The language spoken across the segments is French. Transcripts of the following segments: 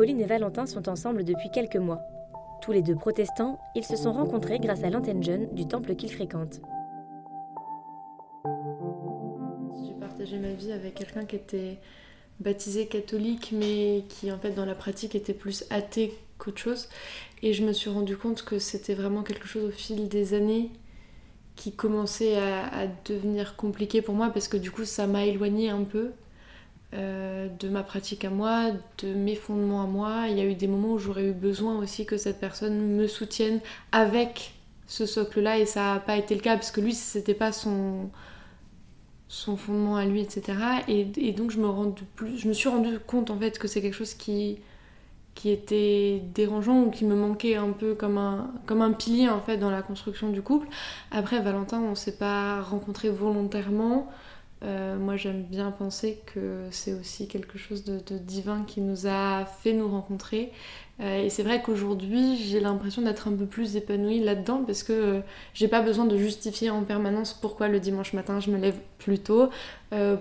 Pauline et Valentin sont ensemble depuis quelques mois. Tous les deux protestants, ils se sont rencontrés grâce à l'antenne jeune du temple qu'ils fréquentent. J'ai partagé ma vie avec quelqu'un qui était baptisé catholique, mais qui en fait dans la pratique était plus athée qu'autre chose. Et je me suis rendu compte que c'était vraiment quelque chose au fil des années qui commençait à, devenir compliqué pour moi parce que du coup ça m'a éloigné un peu euh, de ma pratique à moi, de mes fondements à moi. Il y a eu des moments où j'aurais eu besoin aussi que cette personne me soutienne avec ce socle-là et ça n'a pas été le cas parce que lui c'était pas son son fondement à lui, etc. Et, donc je me, je me suis rendu compte en fait que c'est quelque chose qui, qui était dérangeant ou qui me manquait un peu comme un, comme un pilier en fait dans la construction du couple. Après Valentin, on s'est pas rencontré volontairement. Euh, moi j'aime bien penser que c'est aussi quelque chose de, divin qui nous a fait nous rencontrer. Euh, et c'est vrai qu'aujourd'hui j'ai l'impression d'être un peu plus épanouie là-dedans parce que euh, j'ai pas besoin de justifier en permanence pourquoi le dimanche matin je me lève plus tôt,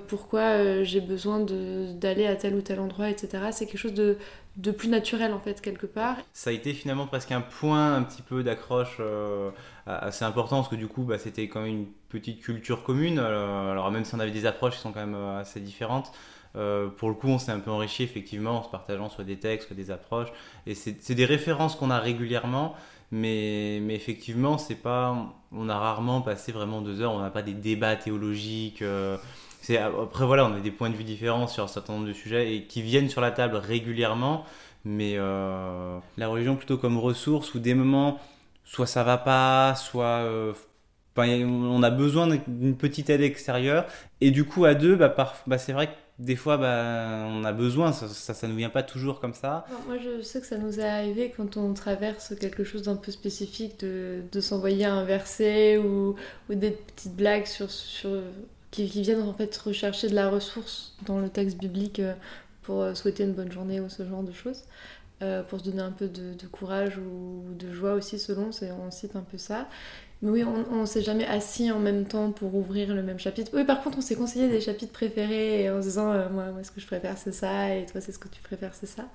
pourquoi j'ai besoin d'aller à tel ou tel endroit, etc. C'est quelque chose de, plus naturel en fait quelque part. Ça a été finalement presque un point un petit peu d'accroche assez important parce que du coup bah, c'était quand même une petite culture commune. Euh, alors même si on avait des approches qui sont quand même euh, assez différentes, pour le coup on s'est un peu enrichi effectivement en se partageant soit des textes, soit des approches. Et c'est des références qu'on a régulièrement. Mais, mais effectivement, c'est pas, on a rarement passé vraiment deux heures, on n'a pas des débats théologiques après voilà, on a des points de vue différents sur un certain nombre de sujets et qui viennent sur la table régulièrement, mais euh, la religion plutôt comme ressource ou des moments, soit ça va pas, soit euh, on a besoin d'une petite aide extérieure. Et du coup à deux, bah, bah c'est vrai que des fois, bah, on a besoin, ça, ça, nous vient pas toujours comme ça. moi, je sais que ça nous est arrivé quand on traverse quelque chose d'un peu spécifique de, s'envoyer un verset ou, des petites blagues sur, sur qui, viennent en fait rechercher de la ressource dans le texte biblique euh, pour euh, souhaiter une bonne journée ou ce genre de choses, euh, pour se donner un peu de, courage ou de joie aussi selon, on cite un peu ça. Mais oui, on ne s'est jamais assis en même temps pour ouvrir le même chapitre. Oui, par contre, on s'est conseillé des chapitres préférés en se disant moi, moi, ce que je préfère, c'est ça, et toi, c'est ce que tu préfères, c'est ça.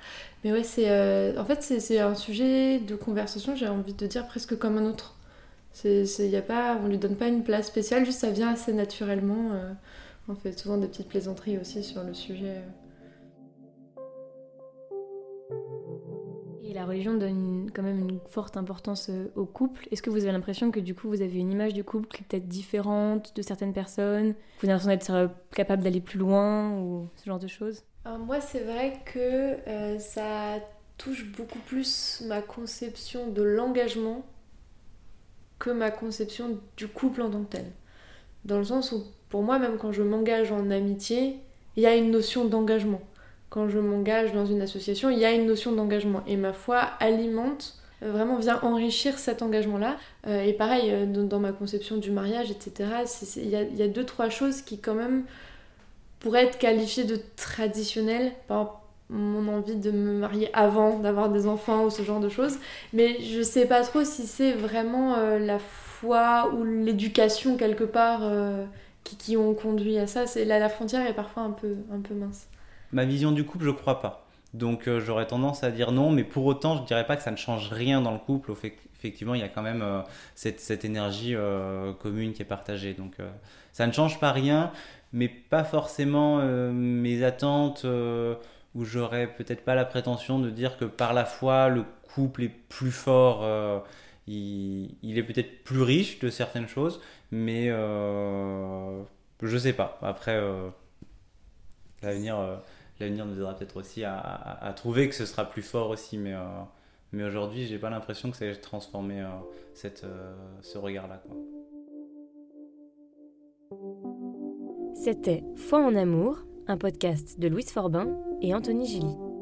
Mais ouais, c'est en fait, c'est un sujet de conversation, j'ai envie de dire, presque comme un autre. C'est, y a pas, on lui donne pas une place spéciale, juste ça vient assez naturellement. Euh. on fait souvent des petites plaisanteries aussi sur le sujet. La religion donne quand même une forte importance euh, au couple. Est-ce que vous avez l'impression que du coup vous avez une image du couple qui est peut-être différente de certaines personnes? Vous avez l'impression d'être euh, capable d'aller plus loin ou ce genre de choses? Moi c'est vrai que ça touche beaucoup plus ma conception de l'engagement que ma conception du couple en tant que tel. Dans le sens où, pour moi, même quand je m'engage en amitié, il y a une notion d'engagement. Quand je m'engage dans une association, il y a une notion d'engagement. Et ma foi alimente, euh, vraiment vient enrichir cet engagement-là. Euh, et pareil, euh, dans, ma conception du mariage, etc., il y a, deux, trois choses qui, quand même, pourraient être qualifiées de traditionnelles. Par mon envie de me marier avant d'avoir des enfants ou ce genre de choses. Mais je sais pas trop si c'est vraiment la foi ou l'éducation quelque part qui, qui, ont conduit à ça. C'est, là, la frontière est parfois un peu, un peu mince. Ma vision du couple, je crois pas. Donc euh, j'aurais tendance à dire non, mais pour autant, je dirais pas que ça ne change rien dans le couple. Effectivement, il y a quand même cette, cette, énergie commune qui est partagée. Donc ça ne change pas rien, mais pas forcément mes attentes où j'aurais peut-être pas la prétention de dire que par la foi, le couple est plus fort, euh, il, est peut-être plus riche de certaines choses, mais euh, je sais pas. Après, euh, l'avenir, euh, l'avenir nous aidera peut-être aussi à, trouver que ce sera plus fort aussi, mais, mais aujourd'hui, j'ai pas l'impression que ça ait transformé cette, ce regard-là. C'était Foi en amour, un podcast de Louise Forbin et Anthony Gilly.